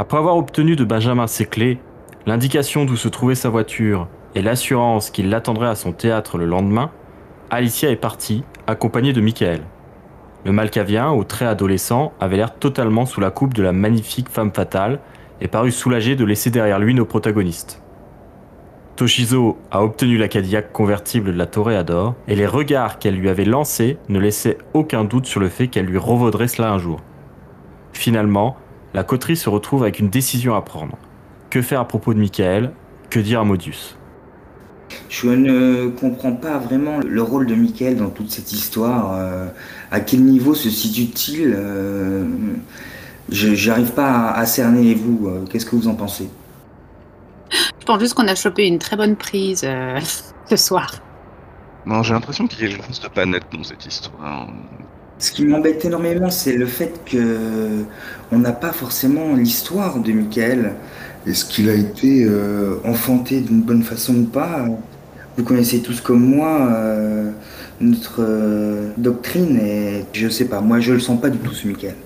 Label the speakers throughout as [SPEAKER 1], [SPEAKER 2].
[SPEAKER 1] Après avoir obtenu de Benjamin ses clés, l'indication d'où se trouvait sa voiture et l'assurance qu'il l'attendrait à son théâtre le lendemain, Alicia est partie, accompagnée de Michael. Le Malcavien, au trait adolescent, avait l'air totalement sous la coupe de la magnifique femme fatale et parut soulagé de laisser derrière lui nos protagonistes. Toshizo a obtenu la Cadillac convertible de la Toréador et les regards qu'elle lui avait lancés ne laissaient aucun doute sur le fait qu'elle lui revaudrait cela un jour. Finalement, la coterie se retrouve avec une décision à prendre. Que faire à propos de Michael? Que dire à Modius?
[SPEAKER 2] Je ne comprends pas vraiment le rôle de Michael dans toute cette histoire. Euh, à quel niveau se situe-t-il? Euh, Je n'arrive pas à, à cerner. Et vous, euh, qu'est-ce que vous en pensez?
[SPEAKER 3] Je pense juste qu'on a chopé une très bonne prise euh, ce soir.
[SPEAKER 4] Non, j'ai l'impression qu'il reste pas net dans cette histoire.
[SPEAKER 2] Ce qui m'embête énormément, c'est le fait que on n'a pas forcément l'histoire de Michael. Est-ce qu'il a été euh, enfanté d'une bonne façon ou pas? Vous connaissez tous comme moi euh, notre euh, doctrine et je sais pas, moi je le sens pas du tout ce Michael.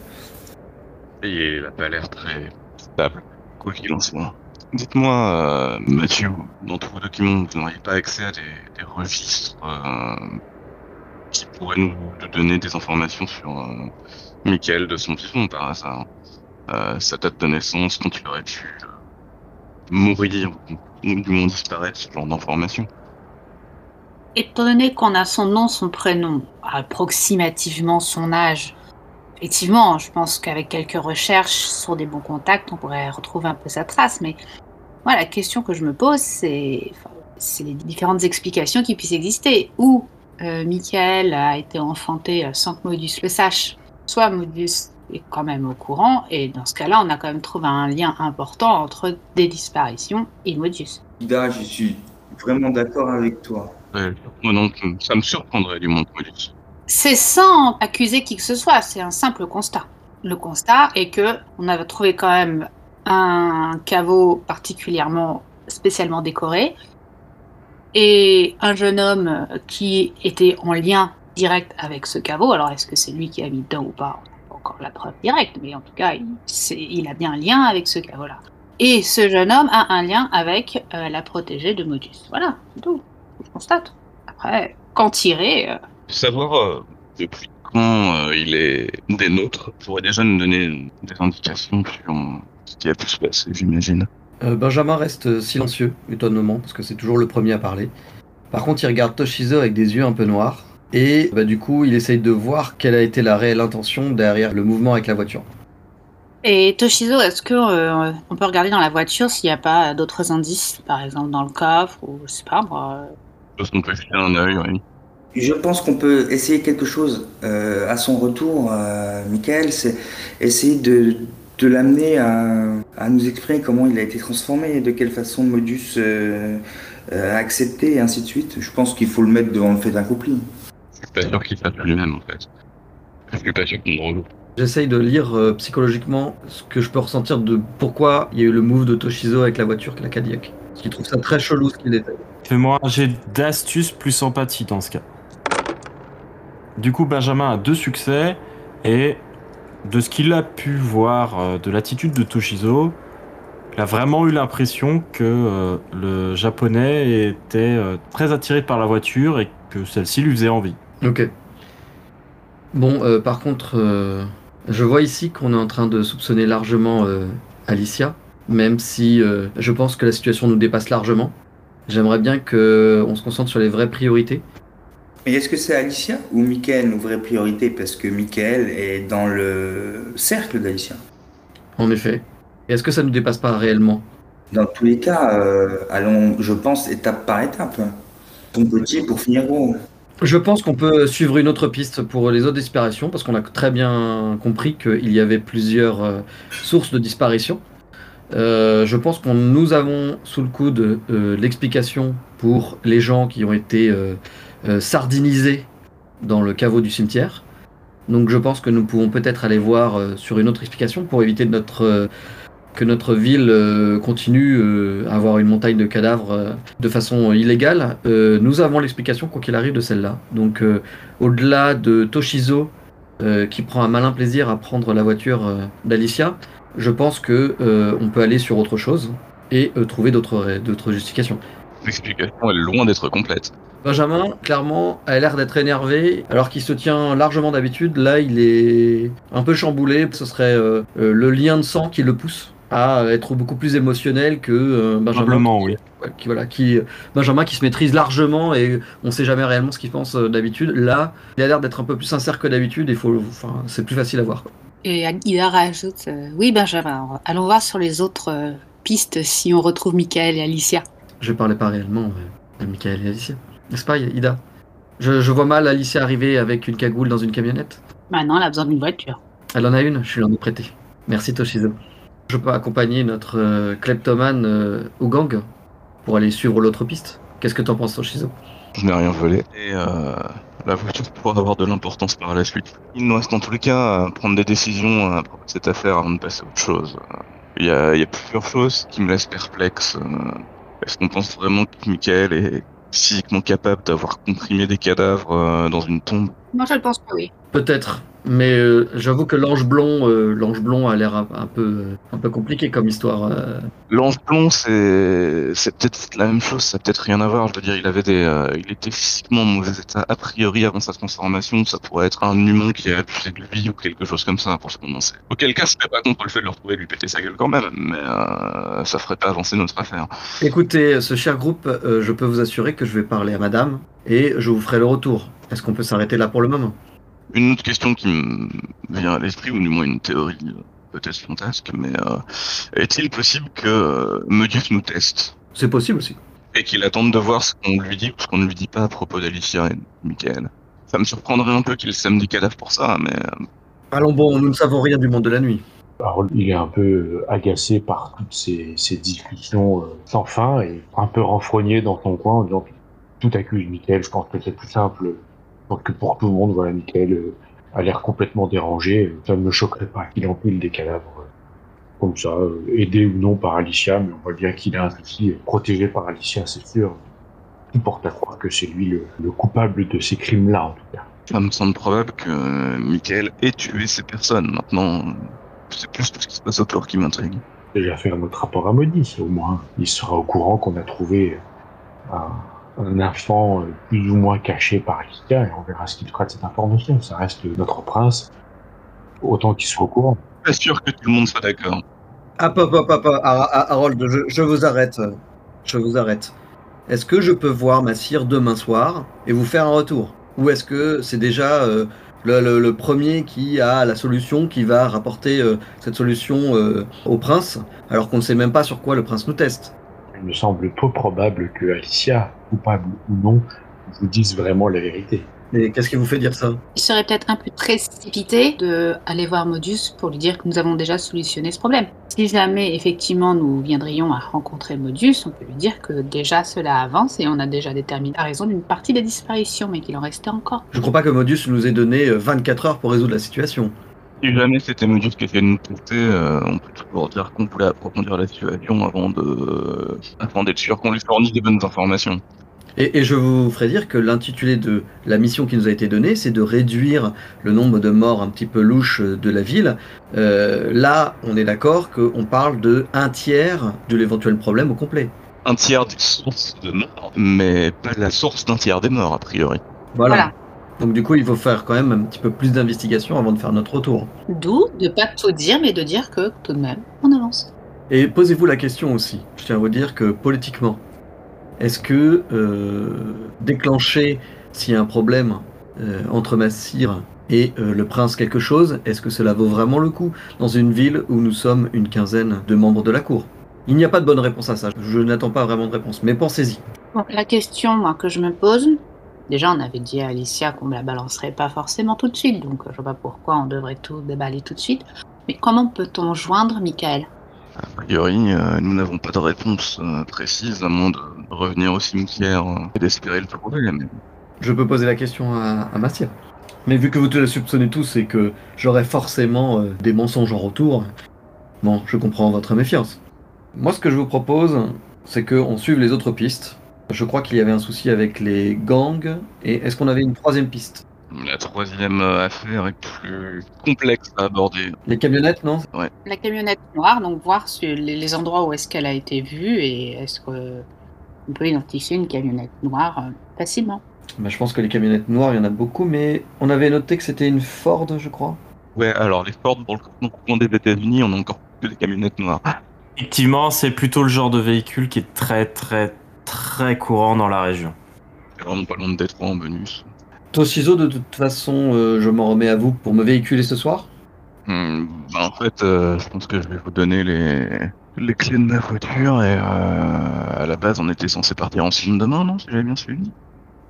[SPEAKER 4] Et il a pas l'air très stable, quoi qu'il en soit. Dites-moi, euh, Mathieu, dans tous vos documents, vous n'auriez pas accès à des, des registres euh, qui pourraient nous, donner des informations sur euh, Michael de son vivant par hasard Euh, Sa date de naissance, quand il aurait pu euh, mourir ou du moins disparaître, ce genre d'informations.
[SPEAKER 3] Étant donné qu'on a son nom, son prénom, approximativement son âge, effectivement, je pense qu'avec quelques recherches sur des bons contacts, on pourrait retrouver un peu sa trace. Mais moi, la question que je me pose, c'est les différentes explications qui puissent exister. Ou euh, Michael a été enfanté sans que Modus le sache, soit Modus est quand même au courant, et dans ce cas-là, on a quand même trouvé un lien important entre des disparitions et Modus.
[SPEAKER 2] Ida, je suis vraiment d'accord avec toi.
[SPEAKER 4] Ouais, moi non, ça me surprendrait du monde Modus.
[SPEAKER 3] C'est sans accuser qui que ce soit, c'est un simple constat. Le constat est que on avait trouvé quand même un caveau particulièrement spécialement décoré et un jeune homme qui était en lien direct avec ce caveau. Alors est-ce que c'est lui qui a mis dedans ou pas encore la preuve directe, mais en tout cas, il, a bien un lien avec ce caveau-là. Et ce jeune homme a un lien avec euh, la protégée de Modus. Voilà, c'est tout. Je constate. Après, qu'en tirer euh,
[SPEAKER 4] Savoir euh, depuis quand euh, il est des nôtres pourrait déjà nous donner des indications sur ce qui a pu se passer, j'imagine.
[SPEAKER 5] Euh, Benjamin reste silencieux, étonnement, parce que c'est toujours le premier à parler. Par contre, il regarde Toshizo avec des yeux un peu noirs. Et bah, du coup, il essaye de voir quelle a été la réelle intention derrière le mouvement avec la voiture.
[SPEAKER 3] Et Toshizo, est-ce que euh, on peut regarder dans la voiture s'il n'y a pas d'autres indices, par exemple dans le coffre ou je sais pas moi. euh,
[SPEAKER 4] qu'on peut jeter un œil, oui.
[SPEAKER 2] Je pense qu'on peut essayer quelque chose euh, à son retour, euh, Michael, c'est essayer de, de l'amener à, à nous exprimer comment il a été transformé, de quelle façon Modus euh, euh, a accepté et ainsi de suite. Je pense qu'il faut le mettre devant le fait accompli.
[SPEAKER 4] Je suis pas sûr qu'il fasse lui-même, en fait. Je suis pas sûr regroupe.
[SPEAKER 5] J'essaye de lire euh, psychologiquement ce que je peux ressentir de pourquoi il y a eu le move de Toshizo avec la voiture, la Cadillac. Parce qu'il trouve ça très chelou ce qu'il était.
[SPEAKER 1] Fais-moi un jet d'astuce plus empathie dans ce cas. Du coup, Benjamin a deux succès et de ce qu'il a pu voir euh, de l'attitude de Toshizo, il a vraiment eu l'impression que euh, le japonais était euh, très attiré par la voiture et que celle-ci lui faisait envie.
[SPEAKER 5] Ok. Bon, par contre, je vois ici qu'on est en train de soupçonner largement Alicia, même si je pense que la situation nous dépasse largement. J'aimerais bien que on se concentre sur les vraies priorités.
[SPEAKER 2] Mais est-ce que c'est Alicia ou Michael nos vraies priorités Parce que Michael est dans le cercle d'Alicia.
[SPEAKER 5] En effet. Est-ce que ça ne nous dépasse pas réellement?
[SPEAKER 2] Dans tous les cas, euh, allons, je pense, étape par étape. Ton petit pour finir gros.
[SPEAKER 5] Je pense qu'on peut suivre une autre piste pour les autres disparitions, parce qu'on a très bien compris qu'il y avait plusieurs euh, sources de disparition. Euh, je pense qu'on nous avons sous le coude l'explication pour les gens qui ont été euh, sardinisés dans le caveau du cimetière. Donc je pense que nous pouvons peut-être aller voir euh, sur une autre explication pour éviter notre, euh, que notre ville continue à avoir une montagne de cadavres de façon illégale. Nous avons l'explication quoi qu'il arrive de celle-là. Donc au-delà de Toshizo qui prend un malin plaisir à prendre la voiture d'Alicia, je pense que on peut aller sur autre chose et trouver d'autres justifications.
[SPEAKER 4] L'explication est loin d'être complète.
[SPEAKER 5] Benjamin, clairement, a l'air d'être énervé, alors qu'il se tient largement d'habitude. Là, il est un peu chamboulé. Ce serait euh, euh, le lien de sang qui le pousse à être beaucoup plus émotionnel que euh, Benjamin.
[SPEAKER 1] Probablement,
[SPEAKER 5] qui,
[SPEAKER 1] oui.
[SPEAKER 5] ouais, qui, voilà, qui, Benjamin qui se maîtrise largement et on sait jamais réellement ce qu'il pense euh, d'habitude. Là, il a l'air d'être un peu plus sincère que d'habitude. Il faut, enfin, c'est plus facile à voir. quoi.
[SPEAKER 3] Et Ida rajoute euh, Oui, Benjamin, allons voir sur les autres euh, pistes si on retrouve Michael et Alicia.
[SPEAKER 5] Je parlais pas réellement euh, de Michael et Alicia. N'est-ce pas, Ida? Je, je vois mal Alicia arriver avec une cagoule dans une camionnette?
[SPEAKER 3] Maintenant, elle a besoin d'une voiture.
[SPEAKER 5] Elle en a une, je lui en ai prêté. Merci Toshizo. Je peux accompagner notre euh, kleptomane euh, au gang pour aller suivre l'autre piste? Qu'est-ce que t'en penses Toshizo?
[SPEAKER 4] Je n'ai rien volé. Et euh, la voiture pourra avoir de l'importance par la suite. Il nous reste dans tous les cas à prendre des décisions à propos de cette affaire avant de passer à autre chose. Il y a, il y a plusieurs choses qui me laissent perplexe. Est-ce qu'on pense vraiment que Michael est physiquement capable d'avoir comprimé des cadavres euh, dans une tombe
[SPEAKER 3] Moi, je le pense pas, oui.
[SPEAKER 5] Peut-être, mais euh, j'avoue que l'ange blond, euh, l'ange blond a l'air un, un peu, un peu compliqué comme histoire. euh.
[SPEAKER 4] L'ange blond, c'est c'est peut-être la même chose, ça a peut-être rien à voir. Je veux dire, il avait des, euh, il était physiquement en mauvais état a priori avant sa transformation. Ça pourrait être un humain qui a abusé de lui ou quelque chose comme ça, pour ce qu'on en sait. Auquel cas, je serais pas contre le fait de le retrouver et de lui péter sa gueule quand même, mais euh, ça ferait pas avancer notre affaire.
[SPEAKER 5] Écoutez, ce cher groupe, euh, je peux vous assurer que je vais parler à madame et je vous ferai le retour. Est-ce qu'on peut s'arrêter là pour le moment?
[SPEAKER 4] Une autre question qui me vient à l'esprit, ou du moins une théorie euh, peut-être fantasque, mais euh, est-il possible que euh, Medius nous teste?
[SPEAKER 5] C'est possible aussi.
[SPEAKER 4] et qu'il attende de voir ce qu'on lui dit ou ce qu'on ne lui dit pas à propos d'Alicia et de Michael. Ça me surprendrait un peu qu'il sème des cadavres pour ça, mais
[SPEAKER 5] Allons bon, nous ne savons rien du monde de la nuit.
[SPEAKER 6] Alors, il est un peu agacé par toutes ces, ces discussions euh, sans fin et un peu renfrogné dans son coin en disant que tout accuse Michael. Je pense que c'est plus simple. Je pense que pour tout le monde, voilà, Michael euh, a l'air complètement dérangé. Ça ne me choquerait pas qu'il empile des cadavres euh, comme ça, euh, aidé ou non par Alicia, mais on voit bien qu'il a un souci euh, protégé par Alicia, c'est sûr. Tout porte à croire que c'est lui le, le coupable de ces crimes-là, en tout cas.
[SPEAKER 4] ça me semble probable que euh, Michael ait tué ces personnes. Maintenant, euh, c'est plus tout ce qui se passe autour qui m'intrigue.
[SPEAKER 6] déjà faire notre rapport à Maudit, au moins. Il sera au courant qu'on a trouvé un, un enfant euh, plus ou moins caché par Alicia et on verra ce qu'il fera de cette information. Ça reste notre prince, autant qu'il soit au courant.
[SPEAKER 4] Pas sûr que tout le monde soit d'accord.
[SPEAKER 5] Hop, hop, hop, hop, Har- Har- Harold, je, je vous arrête. Je vous arrête. Est-ce que je peux voir ma cire demain soir et vous faire un retour? Ou est-ce que c'est déjà euh, le, le- le premier qui a la solution, qui va rapporter euh, cette solution euh, au prince, alors qu'on ne sait même pas sur quoi le prince nous teste?
[SPEAKER 6] Me semble peu probable que Alicia, coupable ou non, vous dise vraiment la vérité.
[SPEAKER 5] Et qu'est-ce qui vous fait dire ça?
[SPEAKER 3] Il serait peut-être un peu précipité de aller voir Modus pour lui dire que nous avons déjà solutionné ce problème. Si jamais effectivement nous viendrions à rencontrer Modus, on peut lui dire que déjà cela avance et on a déjà déterminé la raison d'une partie des disparitions, mais qu'il en restait encore.
[SPEAKER 5] Je crois pas que Modius nous ait donné euh, 24 heures pour résoudre la situation.
[SPEAKER 4] Si jamais c'était Medius qui essayait de nous tester, euh, on peut toujours dire qu'on voulait approfondir la situation avant de, avant d'être sûr qu'on lui fournisse des bonnes informations.
[SPEAKER 5] Et, et je vous ferai dire que l'intitulé de la mission qui nous a été donnée, c'est de réduire le nombre de morts un petit peu louches de la ville. Euh, là, on est d'accord qu'on parle de un tiers de l'éventuel problème au complet.
[SPEAKER 4] Un tiers des sources de morts, mais pas la source d'un tiers des morts, a priori.
[SPEAKER 5] Voilà.
[SPEAKER 3] Voilà.
[SPEAKER 5] Donc du coup, il faut faire quand même un petit peu plus d'investigation avant de faire notre retour.
[SPEAKER 3] D'où de pas tout dire, mais de dire que tout de même, on avance.
[SPEAKER 5] Et posez-vous la question aussi. Je tiens à vous dire que politiquement, est-ce que euh, déclencher s'il y a un problème euh, entre Massir et euh, le prince quelque chose, est-ce que cela vaut vraiment le coup dans une ville où nous sommes une quinzaine de membres de la cour? Il n'y a pas de bonne réponse à ça, je n'attends pas vraiment de réponse, mais pensez-y.
[SPEAKER 3] Bon, la question moi, que je me pose, déjà on avait dit à Alicia qu'on ne la balancerait pas forcément tout de suite, donc je vois pas pourquoi on devrait tout déballer tout de suite. Mais comment peut-on joindre Michael?
[SPEAKER 4] A priori, euh, nous n'avons pas de réponse euh, précise, à moins de revenir au cimetière euh, et d'espérer le trouver. Mais...
[SPEAKER 5] Je peux poser la question à, à. Mais vu que vous te la soupçonnez tous et que j'aurai forcément euh, des mensonges en retour, bon, je comprends votre méfiance. Moi, ce que je vous propose, c'est qu'on suive les autres pistes. Je crois qu'il y avait un souci avec les gangs, et est-ce qu'on avait une troisième piste?
[SPEAKER 4] La troisième affaire est plus complexe à aborder.
[SPEAKER 5] Les camionnettes, non?
[SPEAKER 3] La camionnette noire, donc voir sur les, les endroits où est-ce qu'elle a été vue et est-ce qu'on peut identifier une camionnette noire euh, facilement.
[SPEAKER 5] bah, Je pense que les camionnettes noires, il y en a beaucoup, mais on avait noté que c'était une Ford, je crois.
[SPEAKER 4] Ouais, alors les Ford, dans le courant des États-Unis, on a encore que des camionnettes noires.
[SPEAKER 1] Effectivement, c'est plutôt le genre de véhicule qui est très très très courant dans la région.
[SPEAKER 4] Vraiment pas loin de Détroit en bonus.
[SPEAKER 5] Toshizo, de toute façon, euh, je m'en remets à vous pour me véhiculer ce soir.
[SPEAKER 4] Hmm, bah, en fait, euh, je pense que je vais vous donner les, les clés de ma voiture et euh, à la base, on était censé partir ensemble demain, non Si j'avais bien suivi?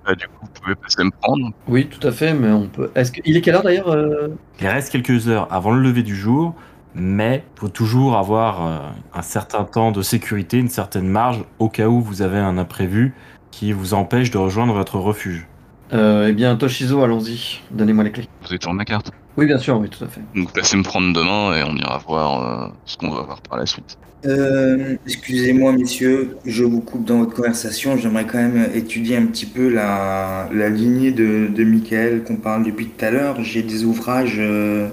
[SPEAKER 4] Bah, du coup, vous pouvez passer me prendre.
[SPEAKER 5] Oui, tout à fait, mais on peut. Est-ce que... Il est quelle heure d'ailleurs euh?
[SPEAKER 1] Il reste quelques heures avant le lever du jour, mais faut toujours avoir euh, un certain temps de sécurité, une certaine marge au cas où vous avez un imprévu qui vous empêche de rejoindre votre refuge.
[SPEAKER 5] Euh, Eh bien, Toshizo, allons-y. Donnez-moi les clés.
[SPEAKER 4] Vous êtes sur ma carte.
[SPEAKER 5] Oui, bien sûr, oui, tout à fait.
[SPEAKER 4] Donc, passez me prendre demain et on ira voir euh, ce qu'on va voir par la suite.
[SPEAKER 2] Euh, excusez-moi, messieurs, je vous coupe dans votre conversation. J'aimerais quand même étudier un petit peu la, la lignée de, de Michael qu'on parle depuis tout à l'heure. J'ai des ouvrages euh,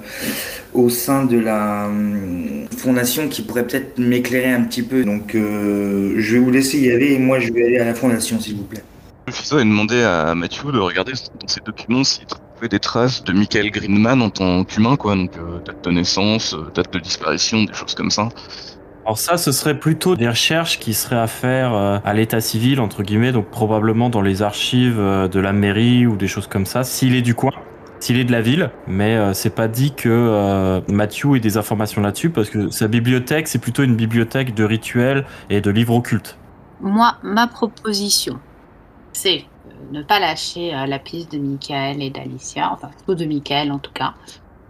[SPEAKER 2] au sein de la hum, fondation qui pourraient peut-être m'éclairer un petit peu. Donc, euh, je vais vous laisser y aller et moi, je vais aller à la fondation, s'il vous plaît.
[SPEAKER 4] Le Fiso a demandé à Mathieu de regarder dans ses documents s'il trouvait des traces de Michael Greenman en tant qu'humain, quoi. Donc, euh, date de naissance, euh, date de disparition, des choses comme ça.
[SPEAKER 1] Alors ça, ce serait plutôt des recherches qui seraient à faire euh, à l'état civil, entre guillemets, donc probablement dans les archives euh, de la mairie ou des choses comme ça, s'il est du coin, s'il est de la ville, mais euh, c'est pas dit que euh, Mathieu ait des informations là-dessus, parce que sa bibliothèque, c'est plutôt une bibliothèque de rituels et de livres occultes.
[SPEAKER 3] Moi, ma proposition, c'est euh, ne pas lâcher euh, la piste de Michael et d'Alicia, enfin plutôt de Michael en tout cas,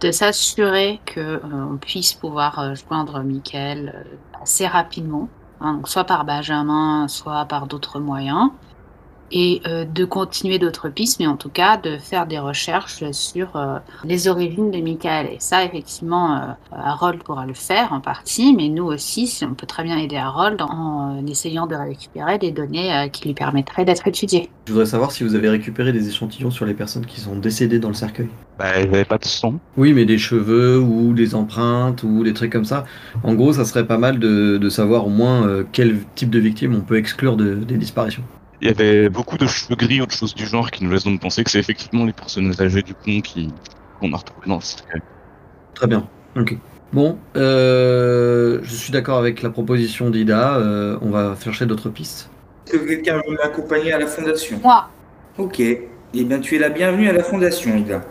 [SPEAKER 3] de s'assurer que euh, puisse pouvoir joindre Michael assez rapidement, hein, donc soit par Benjamin, soit par d'autres moyens, et euh, de continuer d'autres pistes, mais en tout cas de faire des recherches sur euh, les origines de Michael. Et ça, effectivement, euh, Harold pourra le faire en partie, mais nous aussi, si on peut très bien aider Harold en euh, essayant de récupérer des données euh, qui lui permettraient d'être étudiées.
[SPEAKER 5] Je voudrais savoir si vous avez récupéré des échantillons sur les personnes qui sont décédées dans le cercueil.
[SPEAKER 4] Bah, il n'y avait pas de sang.
[SPEAKER 5] Oui, mais des cheveux ou des empreintes ou des trucs comme ça. En gros, ça serait pas mal de, de savoir au moins euh, quel type de victime on peut exclure de- des disparitions.
[SPEAKER 4] Il y avait beaucoup de cheveux gris ou de choses du genre qui nous laissent donc penser que c'est effectivement les personnes âgées du pont qui qu'on a retrouvées dans le cercueil.
[SPEAKER 5] Très bien. Ok. Bon, euh, je suis d'accord avec la proposition d'Ida. euh, on va chercher d'autres pistes.
[SPEAKER 2] Est-ce que quelqu'un veut m'accompagner à la fondation?
[SPEAKER 3] Moi,
[SPEAKER 2] Ok. Eh bien, tu es la bienvenue à la fondation, Ida.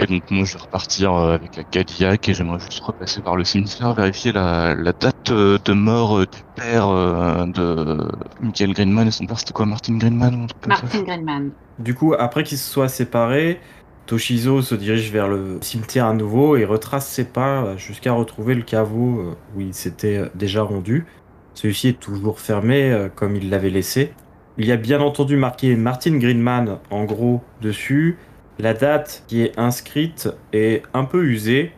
[SPEAKER 4] Et donc moi je vais repartir euh, avec la Cadillac et j'aimerais juste repasser par le cimetière, vérifier la, la date euh, de mort euh, du père de Michael Greenman et son père c'était quoi Martin Greenman ou un truc comme ça?
[SPEAKER 3] Martin Greenman.
[SPEAKER 1] Du coup, après qu'ils se soient séparés, Toshizo se dirige vers le cimetière à nouveau et retrace ses pas jusqu'à retrouver le caveau où il s'était déjà rendu. Celui-ci est toujours fermé comme il l'avait laissé. Il y a bien entendu marqué Martin Greenman en gros dessus. La date qui est inscrite est un peu usée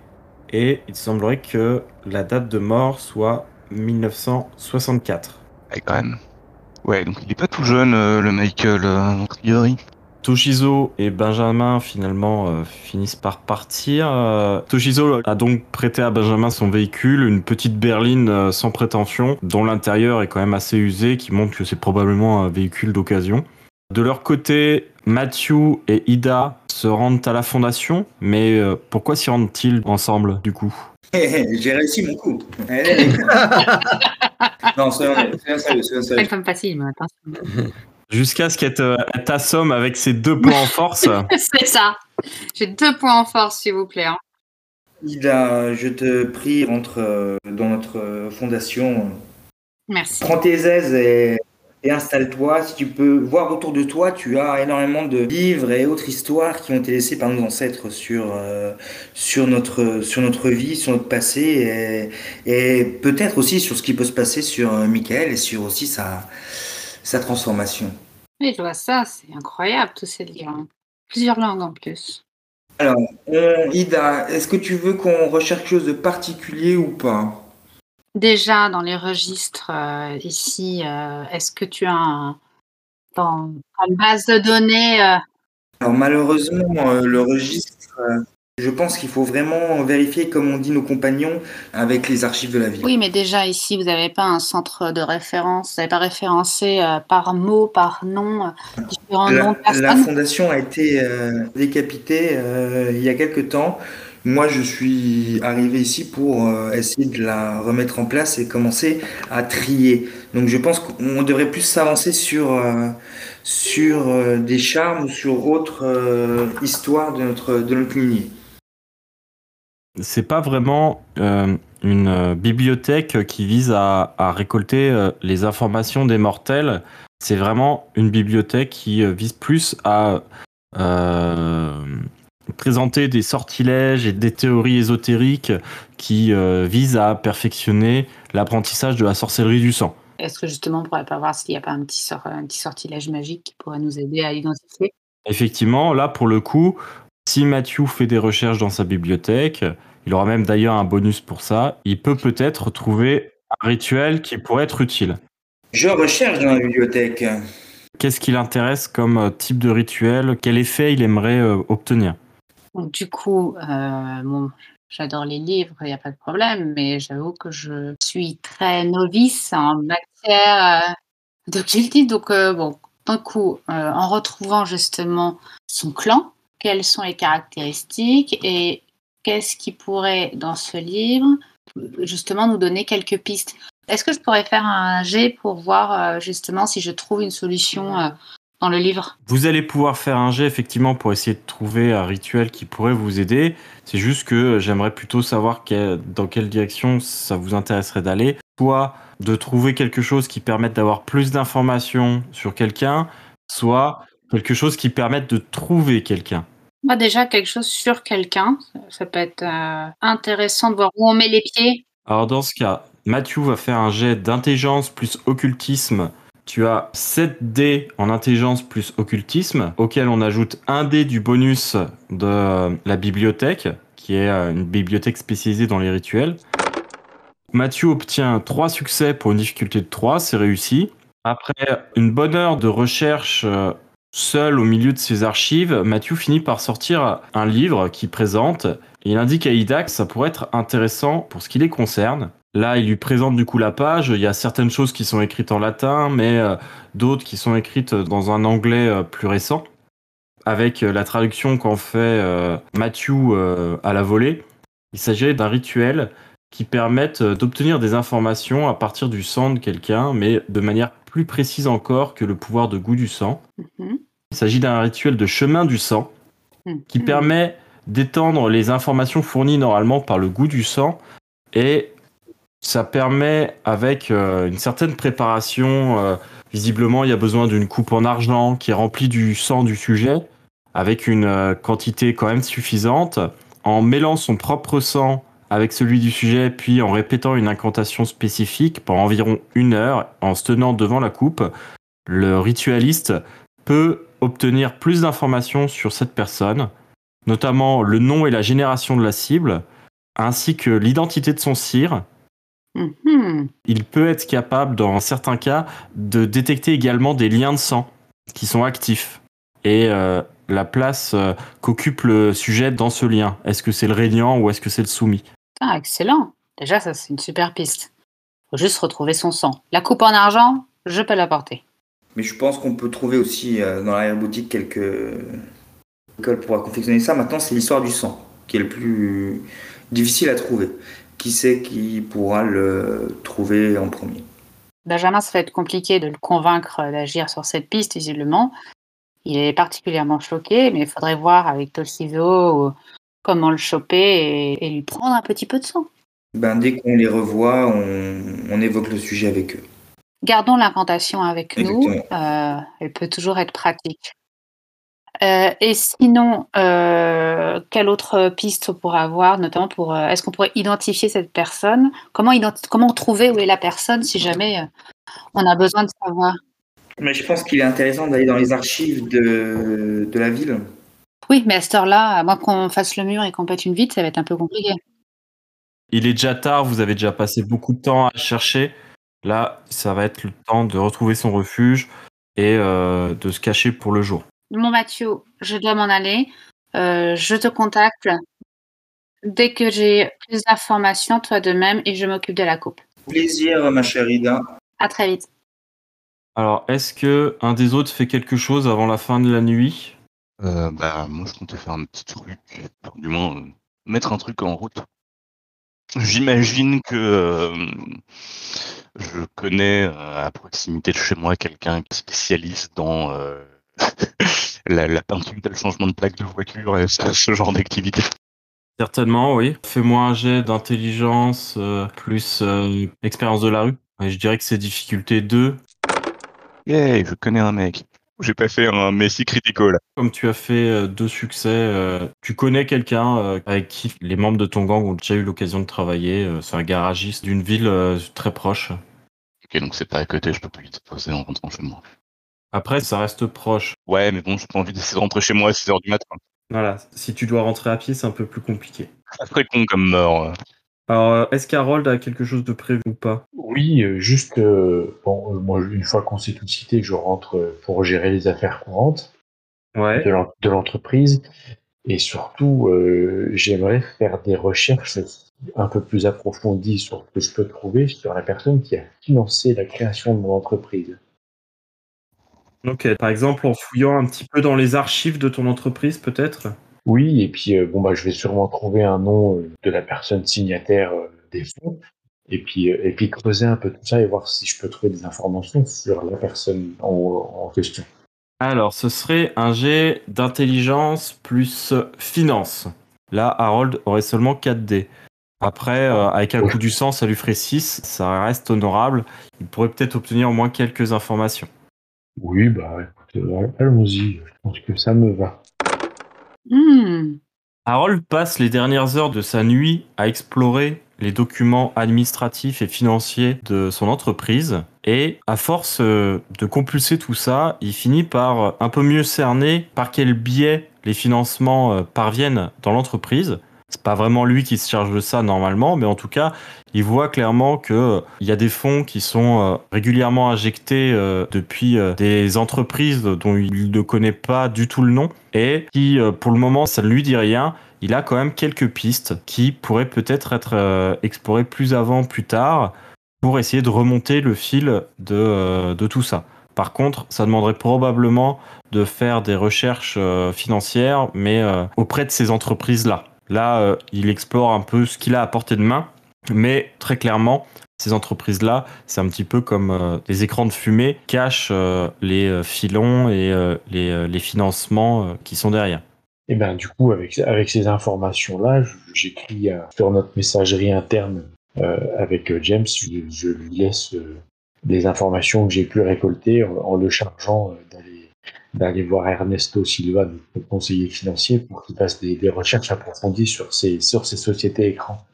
[SPEAKER 1] et il semblerait que la date de mort soit 1964.
[SPEAKER 4] Ouais quand même. Ouais donc il est pas tout jeune euh, le Michael euh.
[SPEAKER 1] Toshizo et Benjamin finalement euh, finissent par partir. Euh, Toshizo a donc prêté à Benjamin son véhicule, une petite berline euh, sans prétention, dont l'intérieur est quand même assez usé, qui montre que c'est probablement un véhicule d'occasion. De leur côté, Matthew et Ida se rendent à la fondation, mais euh, pourquoi s'y rendent-ils ensemble du coup?
[SPEAKER 2] J'ai réussi mon coup. Allez. non, sérieux,
[SPEAKER 3] C'est
[SPEAKER 2] sérieux.
[SPEAKER 3] pas facile, mais attention.
[SPEAKER 1] Jusqu'à ce qu'elle t'assomme avec ses deux points en force.
[SPEAKER 3] C'est ça. J'ai deux points en force, s'il vous plaît. hein.
[SPEAKER 2] Ida, je te prie, rentre euh, dans notre euh, fondation.
[SPEAKER 3] Merci.
[SPEAKER 2] Prends tes aises et, et installe-toi. Si tu peux voir autour de toi, tu as énormément de livres et autres histoires qui ont été laissées par nos ancêtres sur, euh, sur, notre, sur notre vie, sur notre passé et, et peut-être aussi sur ce qui peut se passer sur euh, Michael et sur aussi sa, sa transformation.
[SPEAKER 3] Oui, je vois ça. C'est incroyable, tous ces livres. Plusieurs langues en plus.
[SPEAKER 2] Alors, on- Ida, est-ce que tu veux qu'on recherche quelque chose de particulier ou pas?
[SPEAKER 3] Déjà, dans les registres euh, ici, euh, est-ce que tu as un, dans une base de données euh,
[SPEAKER 2] Alors malheureusement, le registre, je pense qu'il faut vraiment vérifier, comme on dit nos compagnons, avec les archives de la ville.
[SPEAKER 3] Oui, mais déjà ici, vous n'avez pas un centre de référence. Vous n'avez pas référencé par mot, par nom, euh, différents noms
[SPEAKER 2] La,
[SPEAKER 3] de
[SPEAKER 2] la
[SPEAKER 3] personnes.
[SPEAKER 2] fondation a été décapitée il y a quelque temps. Moi, je suis arrivé ici pour euh, essayer de la remettre en place et commencer à trier. Donc, je pense qu'on devrait plus s'avancer sur, euh, sur euh, des charmes ou sur autres euh, histoires de notre, de notre lignée.
[SPEAKER 1] C'est pas vraiment une bibliothèque qui vise à, récolter les informations des mortels. C'est vraiment une bibliothèque qui vise plus à présenter des sortilèges et des théories ésotériques qui euh, visent à perfectionner l'apprentissage de la sorcellerie du sang.
[SPEAKER 3] Est-ce que justement, on ne pourrait pas voir s'il n'y a pas un petit, sort- un petit sortilège magique qui pourrait nous aider à identifier?
[SPEAKER 1] Effectivement, là pour le coup, si Matthew fait des recherches dans sa bibliothèque, il aura même d'ailleurs un bonus pour ça, il peut peut-être trouver un rituel qui pourrait être utile.
[SPEAKER 2] Je recherche dans la bibliothèque.
[SPEAKER 1] Qu'est-ce qui l'intéresse comme euh, type de rituel? Quel effet il aimerait euh, obtenir?
[SPEAKER 3] Donc, du coup, euh, j'adore les livres, il n'y a pas de problème, mais j'avoue que je suis très novice en matière euh, d'occultisme. Donc, euh, bon, d'un coup, en retrouvant justement son clan, quelles sont les caractéristiques et qu'est-ce qui pourrait, dans ce livre, justement nous donner quelques pistes Est-ce que je pourrais faire un jet pour voir justement si je trouve une solution dans le livre
[SPEAKER 1] Vous allez pouvoir faire un jet effectivement pour essayer de trouver un rituel qui pourrait vous aider. C'est juste que j'aimerais plutôt savoir que- dans quelle direction ça vous intéresserait d'aller. Soit de trouver quelque chose qui permette d'avoir plus d'informations sur quelqu'un, soit quelque chose qui permette de trouver quelqu'un.
[SPEAKER 3] Moi, déjà, quelque chose sur quelqu'un, ça peut être euh, intéressant de voir où on met les pieds.
[SPEAKER 1] Alors dans ce cas, Matthew va faire un jet d'intelligence plus occultisme. Tu as 7 dés en intelligence plus occultisme, auquel on ajoute un dé du bonus de la bibliothèque, qui est euh, une bibliothèque spécialisée dans les rituels. Matthew obtient 3 succès pour une difficulté de 3, c'est réussi. Après une bonne heure de recherche euh, seul au milieu de ses archives, Matthew finit par sortir un livre qui présente il indique à Ida que ça pourrait être intéressant pour ce qui les concerne. Là, il lui présente du coup la page. Il y a certaines choses qui sont écrites en latin, mais euh, d'autres qui sont écrites dans un anglais euh, plus récent, avec euh, la traduction qu'en fait euh, Matthew euh, à la volée. Il s'agirait d'un rituel qui permette euh, d'obtenir des informations à partir du sang de quelqu'un, mais de manière plus précise encore que le pouvoir de goût du sang.
[SPEAKER 3] Mhm.
[SPEAKER 1] Il s'agit d'un rituel de chemin du sang qui
[SPEAKER 3] Mhm.
[SPEAKER 1] permet d'étendre les informations fournies normalement par le goût du sang et ça permet avec euh, une certaine préparation euh, visiblement il y a besoin d'une coupe en argent qui est remplie du sang du sujet avec une euh, quantité quand même suffisante en mêlant son propre sang avec celui du sujet puis en répétant une incantation spécifique pendant environ une heure en se tenant devant la coupe le ritualiste peut obtenir plus d'informations sur cette personne notamment le nom et la génération de la cible, ainsi que l'identité de son cire.
[SPEAKER 3] Mhm.
[SPEAKER 1] Il peut être capable, dans certains cas, de détecter également des liens de sang qui sont actifs et euh, la place euh, qu'occupe le sujet dans ce lien. Est-ce que c'est le régnant ou est-ce que c'est le soumis?
[SPEAKER 3] Ah, excellent. Déjà, ça, c'est une super piste. faut juste retrouver son sang. La coupe en argent, je peux l'apporter.
[SPEAKER 2] Mais je pense qu'on peut trouver aussi euh, dans l'arrière-boutique quelques écoles pour confectionner ça. Maintenant, c'est l'histoire du sang qui est le plus difficile à trouver. Qui sait qui pourra le trouver en premier?
[SPEAKER 3] Benjamin, ça va être compliqué de le convaincre d'agir sur cette piste, visiblement. Il est particulièrement choqué, mais il faudrait voir avec Toshizo comment le choper et, et lui prendre un petit peu de sang.
[SPEAKER 2] Ben, dès qu'on les revoit, on, on évoque le sujet avec eux.
[SPEAKER 3] Gardons l'incantation avec nous. Euh, elle peut toujours être pratique. Euh, et sinon, euh, quelle autre piste on pourrait avoir, notamment pour euh, est-ce qu'on pourrait identifier cette personne? Comment identi- comment trouver où est la personne si jamais euh, on a besoin de savoir?
[SPEAKER 2] Mais je pense qu'il est intéressant d'aller dans les archives de, de la ville.
[SPEAKER 3] Oui, mais à cette heure-là, à moins qu'on fasse le mur et qu'on pète une vitre, ça va être un peu compliqué.
[SPEAKER 1] Il est déjà tard, vous avez déjà passé beaucoup de temps à chercher. Là, ça va être le temps de retrouver son refuge et euh, de se cacher pour le jour.
[SPEAKER 3] Mon Mathieu, je dois m'en aller. Euh, je te contacte dès que j'ai plus d'informations, toi de même, et je m'occupe de la coupe.
[SPEAKER 2] Plaisir, ma chère Ida.
[SPEAKER 3] À très vite.
[SPEAKER 1] Alors, est-ce que un des autres fait quelque chose avant la fin de la nuit?
[SPEAKER 4] Euh, bah, moi, je comptais faire un petit truc, du moins euh, mettre un truc en route. J'imagine que euh, je connais euh, à proximité de chez moi quelqu'un qui est spécialiste dans euh, la, la peinture, le changement de plaque de voiture et ce, ce genre d'activité.
[SPEAKER 1] Certainement, oui. Fais-moi un jet d'intelligence euh, plus euh, expérience de la rue. Je dirais que c'est difficulté 2.
[SPEAKER 4] Yay, je connais un mec. J'ai pas fait un Messi critical.
[SPEAKER 1] Comme tu as fait euh, deux succès, euh, tu connais quelqu'un euh, avec qui les membres de ton gang ont déjà eu l'occasion de travailler. euh, c'est un garagiste d'une ville très proche.
[SPEAKER 4] Ok, donc c'est pas à côté, je peux plus vite poser en rentrant chez moi.
[SPEAKER 1] Après, ça reste proche.
[SPEAKER 4] Ouais, mais bon, j'ai pas envie d'essayer de rentrer chez moi à 6h du matin.
[SPEAKER 1] Voilà, si tu dois rentrer à pied, c'est un peu plus compliqué.
[SPEAKER 4] C'est très con comme mort. euh.
[SPEAKER 1] Alors, euh, est-ce qu'Harold a quelque chose de prévu ou pas?
[SPEAKER 6] Oui, euh, juste, euh, bon, moi, une fois qu'on s'est tout cité, je rentre pour gérer les affaires courantes
[SPEAKER 1] Ouais.
[SPEAKER 6] de l'en- de l'entreprise. Et surtout, euh, j'aimerais faire des recherches un peu plus approfondies sur ce que je peux trouver sur la personne qui a financé la création de mon entreprise.
[SPEAKER 1] Ok, par exemple, en fouillant un petit peu dans les archives de ton entreprise, peut-être?
[SPEAKER 6] Oui, et puis euh, bon bah je vais sûrement trouver un nom euh, de la personne signataire euh, des fonds, et puis euh, et puis creuser un peu tout ça et voir si je peux trouver des informations sur la personne en, en question.
[SPEAKER 1] Alors, ce serait un jet d'intelligence plus finance. Là, Harold aurait seulement 4 dés. Après, euh, avec un coup du sang, ça lui ferait 6. Ça reste honorable. Il pourrait peut-être obtenir au moins quelques informations.
[SPEAKER 6] Oui, bah écoute, euh, allons-y, je pense que ça me va.
[SPEAKER 3] Hmm.
[SPEAKER 1] Harold passe les dernières heures de sa nuit à explorer les documents administratifs et financiers de son entreprise. Et à force euh, de compulser tout ça, il finit par euh, un peu mieux cerner par quel biais les financements parviennent dans l'entreprise. C'est pas vraiment lui qui se charge de ça normalement, mais en tout cas, il voit clairement que euh, il y a des fonds qui sont euh, régulièrement injectés euh, depuis des entreprises dont il ne connaît pas du tout le nom et qui, pour le moment, ça ne lui dit rien. Il a quand même quelques pistes qui pourraient peut-être être explorées plus avant, plus tard, pour essayer de remonter le fil de, de tout ça. Par contre, ça demanderait probablement de faire des recherches financières, mais auprès de ces entreprises-là. Là, euh, il explore un peu ce qu'il a à portée de main, mais très clairement, ces entreprises-là, c'est un petit peu comme euh, des écrans de fumée, cachent euh, les filons et les, les financements qui sont derrière.
[SPEAKER 6] Et ben du coup, avec, avec ces informations-là, j'écris sur notre messagerie interne avec James, je, lui laisse des informations que j'ai pu récolter en, le chargeant d'aller voir Ernesto Silva, notre conseiller financier, pour qu'il fasse des, des recherches approfondies sur ces, sur ces sociétés écrans.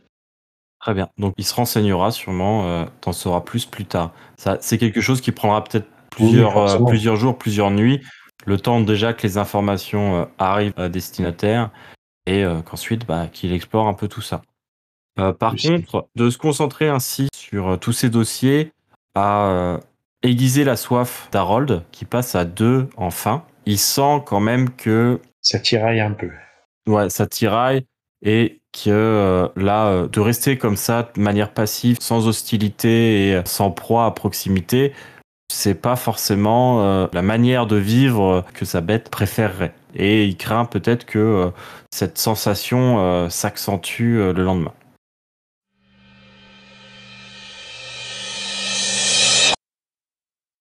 [SPEAKER 1] Très bien. Donc, il se renseignera sûrement, euh, t'en sauras plus plus tard. Ça, c'est quelque chose qui prendra peut-être plusieurs, euh, plusieurs jours, plusieurs nuits, le temps déjà que les informations euh, arrivent à destinataire et euh, qu'ensuite, bah, qu'il explore un peu tout ça. Par
[SPEAKER 6] Oui.
[SPEAKER 1] contre, de se concentrer ainsi sur tous ces dossiers a aiguisé la soif d'Harold, qui passe à deux enfin. Il sent quand même que
[SPEAKER 6] Ça tiraille un peu.
[SPEAKER 1] Ouais, ça tiraille et que euh, là, euh, de rester comme ça, de manière passive, sans hostilité et euh, sans proie à proximité, c'est pas forcément euh, la manière de vivre que sa bête préférerait. Et il craint peut-être que cette sensation s'accentue le lendemain.